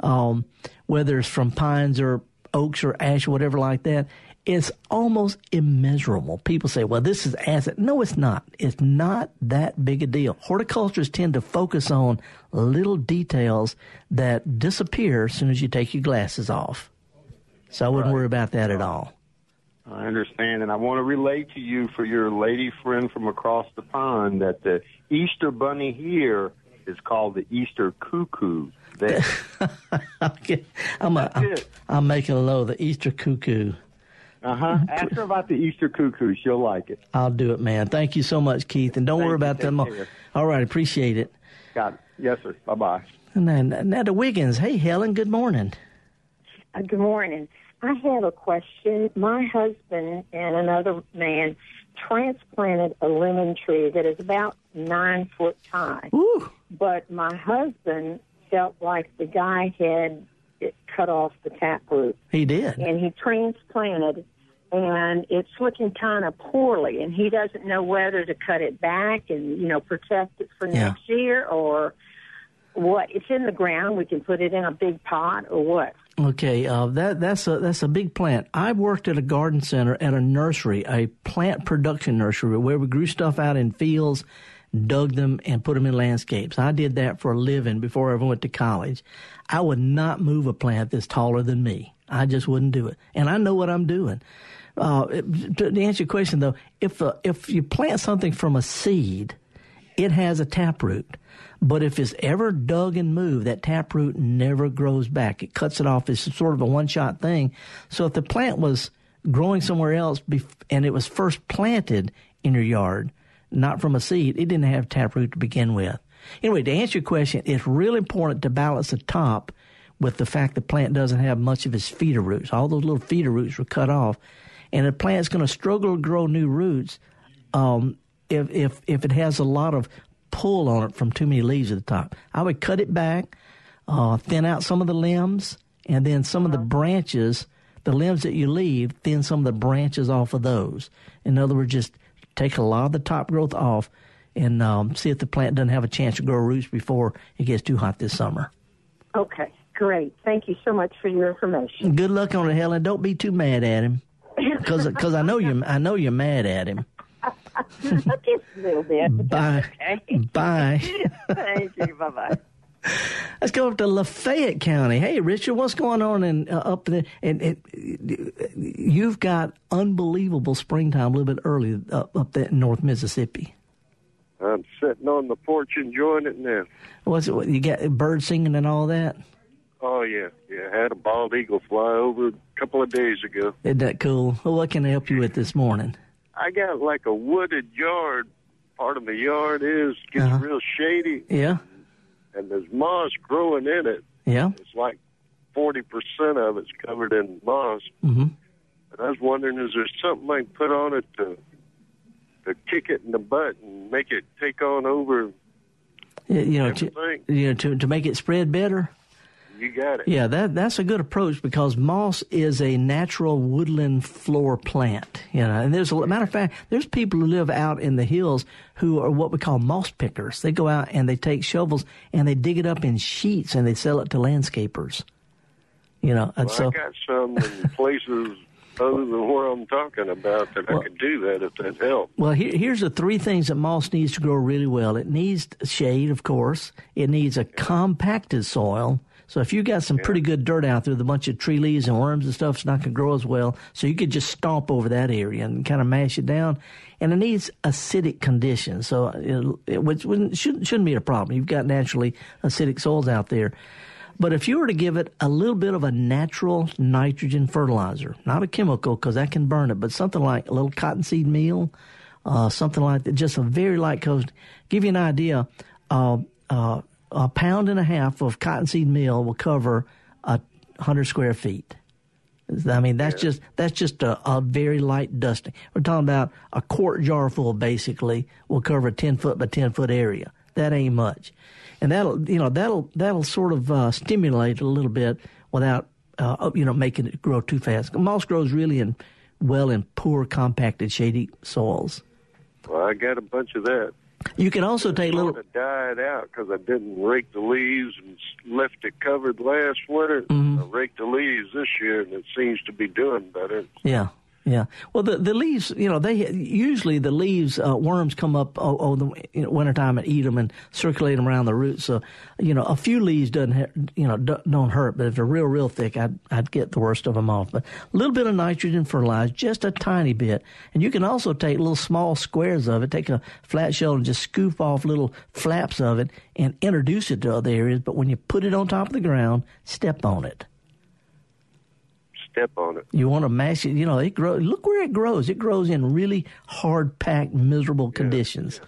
um, whether it's from pines or oaks or ash or whatever like that, is almost immeasurable. People say, "Well, this is acid." No, it's not. It's not that big a deal. Horticulturists tend to focus on little details that disappear as soon as you take your glasses off. So I wouldn't worry about that at all. I understand, and I want to relate to you for your lady friend from across the pond that the Easter bunny here is called the Easter cuckoo. There. <laughs> okay. I'm, a, I'm, I'm making a low the Easter cuckoo. Uh huh. Ask her about the Easter cuckoo. She'll like it. I'll do it, man. Thank you so much, Keith. And don't Thank worry about them. care. All right, appreciate it. Got it. Yes, sir. Bye bye. And then now to Wiggins. Hey, Helen. Good morning. Uh, good morning. I have a question. My husband and another man transplanted a lemon tree that is about nine foot high. But my husband felt like the guy had it cut off the taproot. He did. And he transplanted, and it's looking kind of poorly. And he doesn't know whether to cut it back and you know protect it for Yeah. next year or what. It's in the ground. We can put it in a big pot or what. Okay, uh, that that's a that's a big plant. I worked at a garden center at a nursery, a plant production nursery, where we grew stuff out in fields, dug them, and put them in landscapes. I did that for a living before I ever went to college. I would not move a plant that's taller than me. I just wouldn't do it, and I know what I'm doing. Uh, to, answer your question though, if uh, if you plant something from a seed, it has a taproot. But if it's ever dug and moved, that taproot never grows back. It cuts it off. It's sort of a one shot thing. So if the plant was growing somewhere else and it was first planted in your yard, not from a seed, it didn't have taproot to begin with. Anyway, to answer your question, it's really important to balance the top with the fact the plant doesn't have much of its feeder roots. All those little feeder roots were cut off. and a plant's going to struggle to grow new roots um, if if if it has a lot of pull on it from too many leaves at the top. I would cut it back, uh, thin out some of the limbs, and then some of the branches, the limbs that you leave, thin some of the branches off of those. In other words, just take a lot of the top growth off and um, see if the plant doesn't have a chance to grow roots before it gets too hot this summer. Okay, great. Thank you so much for your information. Good luck on it, Helen. Don't be too mad at him, because I know you I know you're mad at him. Just a little bit. Bye. Okay. Bye. <laughs> Thank you. Bye bye. Let's go up to Lafayette County. Hey, Richard, what's going on in uh, up there? And, and you've got unbelievable springtime a little bit early up, up there in North Mississippi. I'm sitting on the porch enjoying it now. What's it? What, you got birds singing and all that? Oh yeah, yeah. I had a bald eagle fly over a couple of days ago. Isn't that cool? Well, what can I help you with this morning? I got like a wooded yard. Part of the yard is gets Uh-huh. real shady, Yeah, and there's moss growing in it. yeah. It's like forty percent of it's covered in moss. Mm-hmm. And I was wondering, is there something I can put on it to to kick it in the butt and make it take on over? You you know, to, you know, to to make it spread better. You got it. Yeah, that that's a good approach because moss is a natural woodland floor plant. You know, and there's a matter of fact, there's people who live out in the hills who are what we call moss pickers. They go out and they take shovels and they dig it up in sheets and they sell it to landscapers. You know, and Well, so I got some in places other than where I'm talking about that I could do that if that helps. Well, here, here's the three things that moss needs to grow really well. It needs shade, of course. It needs a compacted soil. So if you got some pretty good dirt out there with a bunch of tree leaves and worms and stuff, it's not going to grow as well. So you could just stomp over that area and kind of mash it down. And it needs acidic conditions, so it, it, which shouldn't shouldn't be a problem. You've got naturally acidic soils out there. But if you were to give it a little bit of a natural nitrogen fertilizer, not a chemical because that can burn it, but something like a little cottonseed meal, uh, something like that, just a very light coat. Give you an idea, uh, uh, a pound and a half of cottonseed meal will cover a hundred square feet. I mean, that's just that's just a, a very light dusting. We're talking about a quart jar full, basically, will cover a ten foot by ten foot area. That ain't much, and that'll you know that'll that'll sort of uh, stimulate it a little bit without uh, you know making it grow too fast. Moss grows really in well in poor compacted shady soils. Well, I got a bunch of that. You can also take a little. Sort of died out because I didn't rake the leaves and left it covered last winter. Mm-hmm. I raked the leaves this year, and it seems to be doing better. Yeah, yeah. Well, the the leaves, you know, they usually the leaves uh, worms come up oh, oh the you know, wintertime and eat them and circulate them around the roots. So, you know, a few leaves doesn't ha- you know do- don't hurt, but if they're real real thick, I'd I'd get the worst of them off. But a little bit of nitrogen fertilizer, just a tiny bit, and you can also take little small squares of it, take a flat shell and just scoop off little flaps of it and introduce it to other areas. But when you put it on top of the ground, step on it. Step on it. You want to mash it. You know, it grows. Look where it grows. It grows in really hard packed, miserable conditions.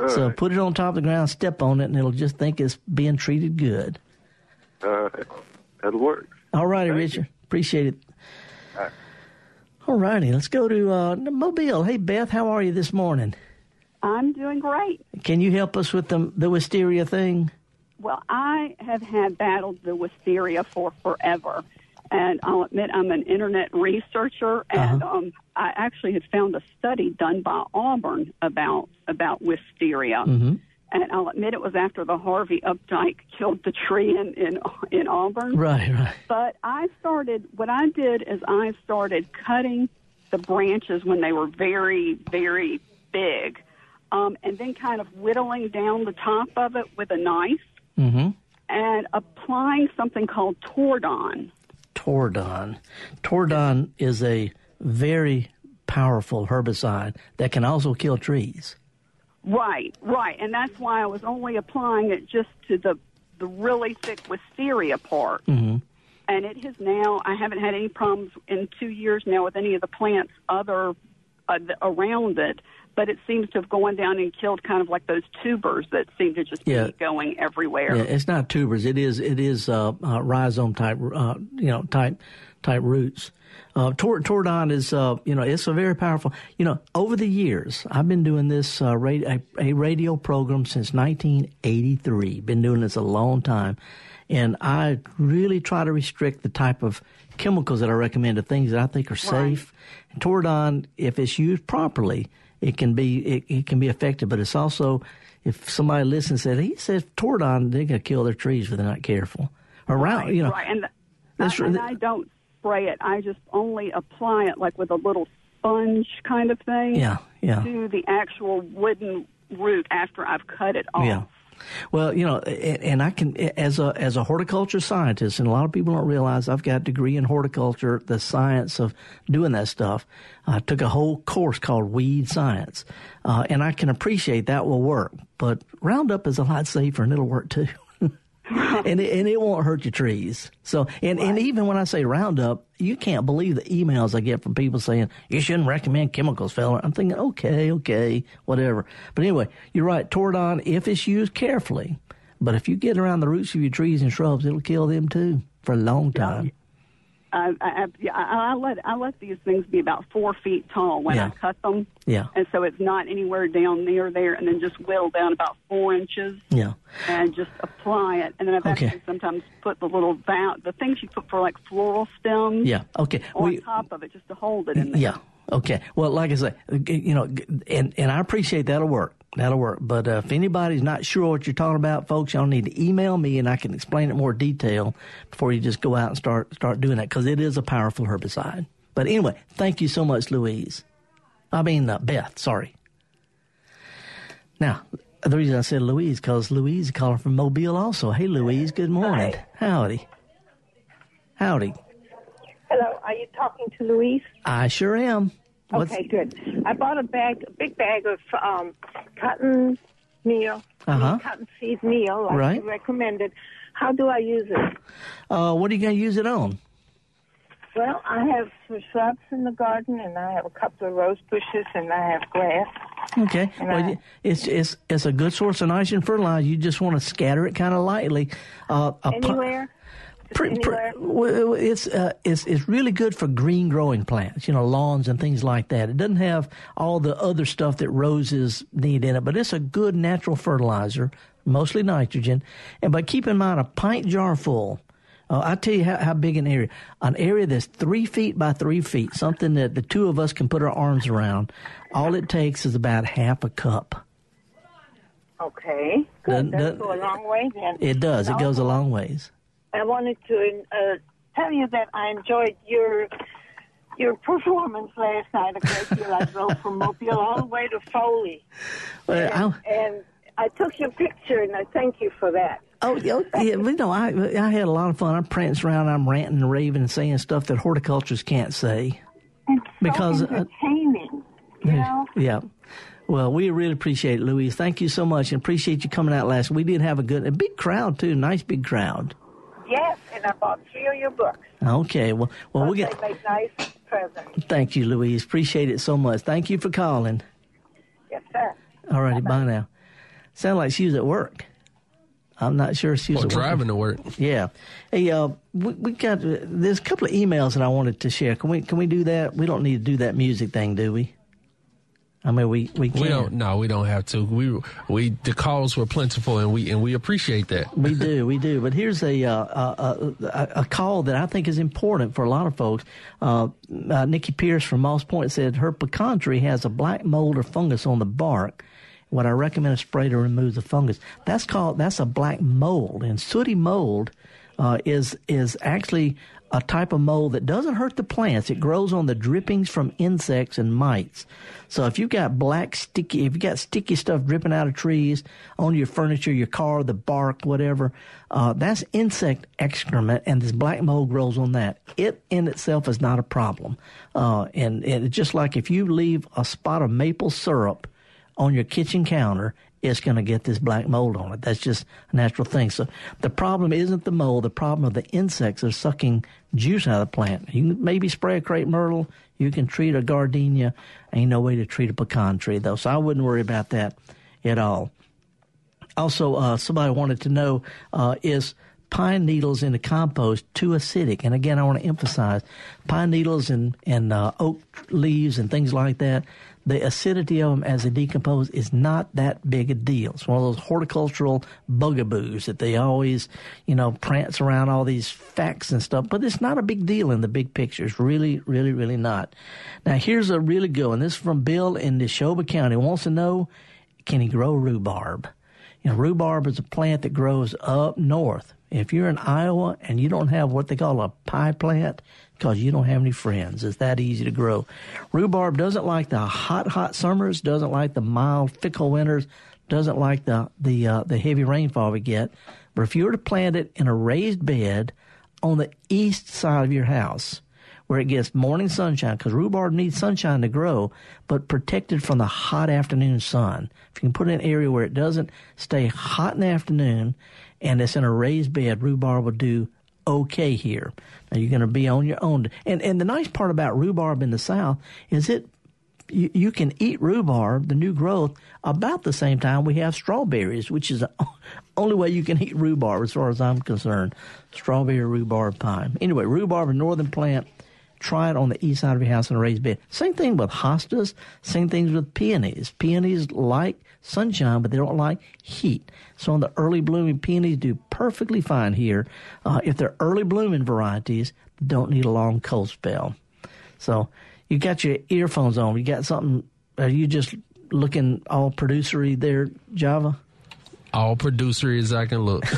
All so right. put it on top of the ground, step on it, and it'll just think it's being treated good. Uh, that'll work. All righty, Richard. Appreciate it. All right. All righty, let's go to uh, Mobile. Hey, Beth, how are you this morning? I'm doing great. Can you help us with the the wisteria thing? Well, I have had battled the wisteria for forever. And I'll admit I'm an internet researcher, and um, I actually had found a study done by Auburn about about wisteria. Mm-hmm. And I'll admit it was after the Harvey Updyke killed the tree in in, in Auburn. Right, right. But I started, what I did is I started cutting the branches when they were very, very big, um, and then kind of whittling down the top of it with a knife Mm-hmm. and applying something called Tordon. Tordon. Tordon is a very powerful herbicide that can also kill trees. Right, right, and that's why I was only applying it just to the the really thick wisteria part. Mm-hmm. and it has now i haven't had any problems in two years now with any of the plants other uh, around it but it seems to have gone down and killed kind of like those tubers that seem to just Yeah. be going everywhere. Yeah, it's not tubers. It is it is uh, uh, rhizome type, uh, you know, type type roots. Uh, tor- Tordon is, uh, you know, it's a very powerful. You know, over the years, I've been doing this uh, radio, a, a radio program since 1983. Been doing this a long time, and I really try to restrict the type of chemicals that I recommend to things that I think are safe. And Tordon, if it's used properly, it can be it, it can be effective, but it's also if somebody listens and said he says Tordon, they're gonna kill their trees if they're not careful. Around, right, you know, right. And, that's I, and. I don't spray it. I just only apply it like with a little sponge kind of thing. Yeah, yeah. To the actual wooden root after I've cut it off. Yeah. Well, you know, and, I can as a as a horticulture scientist, and a lot of people don't realize I've got a degree in horticulture, the science of doing that stuff. I took a whole course called weed science, uh, and I can appreciate that will work. But Roundup is a lot safer, and it'll work too. <laughs> <laughs> and it, and it won't hurt your trees. So and and even when I say Roundup, you can't believe the emails I get from people saying you shouldn't recommend chemicals, fella. I'm thinking, okay, okay, whatever. But anyway, you're right. Tordon, if it's used carefully, but if you get around the roots of your trees and shrubs, it'll kill them too for a long time. I, I, I, I let I let these things be about four feet tall when Yeah. I cut them, Yeah, and so it's not anywhere down near there, and then just whittle down about four inches yeah. and just apply it. And then I've Okay. actually sometimes put the little va- the things you put for like floral stems Yeah. Okay. on We- top of it just to hold it in there. Yeah. Okay. Well, like I say, you know, and and I appreciate that'll work. That'll work. But uh, if anybody's not sure what you're talking about, folks, y'all need to email me and I can explain it more detail before you just go out and start start doing that because it is a powerful herbicide. But anyway, thank you so much, Louise. I mean uh, Beth. Sorry. Now, the reason I said Louise because Louise is calling from Mobile also. Hey, Louise. Good morning. Howdy. Howdy. Hello, are you talking to Louise? I sure am. What's- Okay, good. I bought a bag, a big bag of um, cotton meal, Uh-huh. cotton seed meal, like Right. you recommended. How do I use it? Uh, what are you going to use it on? Well, I have some shrubs in the garden, and I have a couple of rose bushes, and I have grass. Okay. Well, I- it's it's it's a good source of nitrogen fertilizer. You just want to scatter it kind of lightly. Uh, pu- Anywhere? Just Pre- pre- it's uh, it's it's really good for green growing plants, you know, lawns and things like that. It doesn't have all the other stuff that roses need in it, but it's a good natural fertilizer, mostly nitrogen. And but keep in mind a pint jar full. Uh, I tell you how, how big an area, an area that's three feet by three feet, something that the two of us can put our arms around. All it takes is about half a cup. Okay, good. Doesn't- go a long way then. It does. It goes a long ways. I wanted to uh, tell you that I enjoyed your your performance last night a great deal. I drove from Mobile all the way to Foley, Well, I- and I took your picture, and I thank you for that. Oh, yeah, yeah, but no, I I had a lot of fun. I'm prancing around, I'm ranting and raving and saying stuff that horticulturists can't say. Because, uh, entertaining, you know. yeah. Well, we really appreciate it, Louise. Thank you so much and appreciate you coming out last. We did have a good, a big crowd too. Nice big crowd. Yes, and I bought three of your books. Okay. Well, well, we They get. make nice presents. Thank you, Louise. Appreciate it so much. Thank you for calling. Yes, sir. All righty. Bye now. Sound like she was at work. I'm not sure if she was Or at work. driving to work. Yeah. Hey, uh, we, we got uh, there's a couple of emails that I wanted to share. Can we can we do that? We don't need to do that music thing, do we? I mean, we we can. We don't. No, we don't have to. We we the calls were plentiful, and we and we appreciate that. We do, <laughs> we do. But here's a, uh, a, a a call that I think is important for a lot of folks. Uh, uh, Nikki Pierce from Moss Point said her pecan tree has a black mold or fungus on the bark. What I recommend a spray to remove the fungus. That's called that's a black mold, and sooty mold uh, is is actually a type of mold that doesn't hurt the plants. It grows on the drippings from insects and mites. So if you've got black sticky, if you've got sticky stuff dripping out of trees on your furniture, your car, the bark, whatever, uh, that's insect excrement, and this black mold grows on that. It in itself is not a problem, uh, and, and it's just like if you leave a spot of maple syrup on your kitchen counter, it's going to get this black mold on it. That's just a natural thing. So the problem isn't the mold. The problem are the insects are sucking juice out of the plant. You can maybe spray a crepe myrtle. You can treat a gardenia. Ain't no way to treat a pecan tree though. So I wouldn't worry about that at all. Also, uh, somebody wanted to know uh, is pine needles in the compost too acidic? And again, I want to emphasize pine needles and and uh, oak leaves and things like that the acidity of them as they decompose is not that big a deal. It's one of those horticultural bugaboos that they always, you know, prance around all these facts and stuff, but it's not a big deal in the big picture. It's really, really, really not. Now, here's a really good one. This is from Bill in Neshoba County. He wants to know, can he grow rhubarb? You know, rhubarb is a plant that grows up north. If you're in Iowa and you don't have what they call a pie plant, because you don't have any friends. It's that easy to grow. Rhubarb doesn't like the hot, hot summers, doesn't like the mild, fickle winters, doesn't like the the uh, the heavy rainfall we get. But if you were to plant it in a raised bed on the east side of your house, where it gets morning sunshine, because rhubarb needs sunshine to grow, but protected from the hot afternoon sun. If you can put it in an area where it doesn't stay hot in the afternoon, and it's in a raised bed, rhubarb will do okay here. Now you're going to be on your own. And and the nice part about rhubarb in the South is it you, you can eat rhubarb, the new growth, about the same time we have strawberries, which is the <laughs> only way you can eat rhubarb as far as I'm concerned. Strawberry rhubarb pie. Anyway, rhubarb, a northern plant. Try it on the east side of your house in a raised bed. Same thing with hostas. Same things with peonies. Peonies like sunshine, but they don't like heat. So the early blooming peonies do perfectly fine here. Uh, if they're early blooming varieties, don't need a long cold spell. So you got your earphones on. You got something. Are you just looking all producery there, Java? All producer as I can look. <laughs>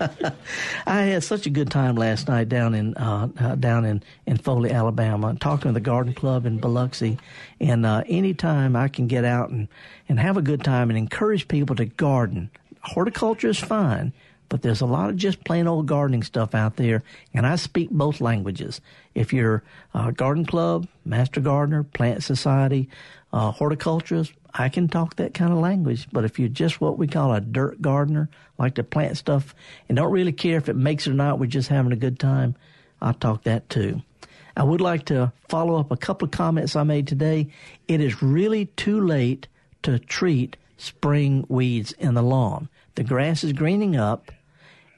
<laughs> I had such a good time last night down in uh, uh, down in, in Foley, Alabama, talking to the Garden Club in Biloxi. And uh, anytime I can get out and, and have a good time and encourage people to garden, horticulture is fine, but there's a lot of just plain old gardening stuff out there, and I speak both languages. If you're a garden club, master gardener, plant society, uh, horticulturist, I can talk that kind of language. But if you're just what we call a dirt gardener, like to plant stuff and don't really care if it makes it or not, we're just having a good time, I'll talk that too. I would like to follow up a couple of comments I made today. It is really too late to treat spring weeds in the lawn. The grass is greening up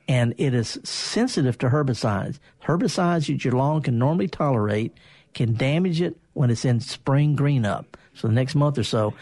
and it is sensitive to herbicides. Herbicides that your lawn can normally tolerate can damage it when it's in spring green up. So the next month or so,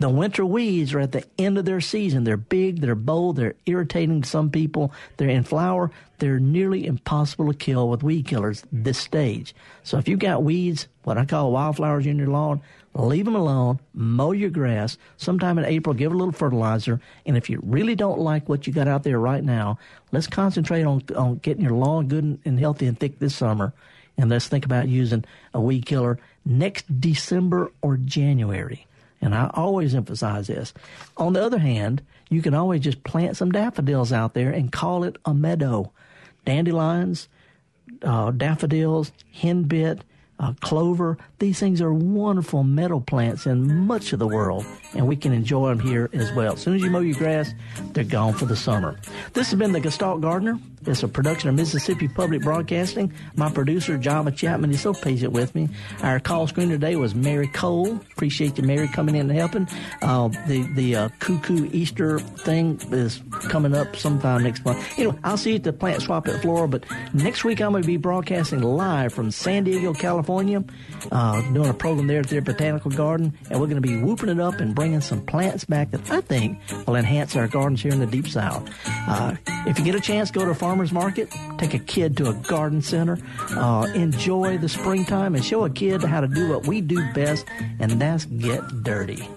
the winter weeds are at the end of their season. They're big, they're bold, they're irritating to some people. They're in flower. They're nearly impossible to kill with weed killers this stage. So if you've got weeds, what I call wildflowers in your lawn, leave them alone, mow your grass. Sometime in April, give a little fertilizer. And if you really don't like what you got out there right now, let's concentrate on, on getting your lawn good and healthy and thick this summer. And let's think about using a weed killer next December or January. And I always emphasize this. On the other hand, you can always just plant some daffodils out there and call it a meadow. Dandelions, uh, daffodils, henbit, uh, clover. These things are wonderful meadow plants in much of the world, and we can enjoy them here as well. As soon as you mow your grass, they're gone for the summer. This has been the Gestalt Gardener. It's a production of Mississippi Public Broadcasting. My producer, Java Chapman, is so patient with me. Our call screen today was Mary Cole. Appreciate you, Mary, coming in and helping. Uh, the the uh, cuckoo Easter thing is coming up sometime next month. Anyway, I'll see you at the plant swap at Flora, but next week I'm going to be broadcasting live from San Diego, California, uh, doing a program there at their botanical garden, and we're going to be whooping it up and bringing some plants back that I think will enhance our gardens here in the Deep South. Uh, if you get a chance, go to a farmer's market, take a kid to a garden center, uh, enjoy the springtime, and show a kid how to do what we do best, and that's get dirty.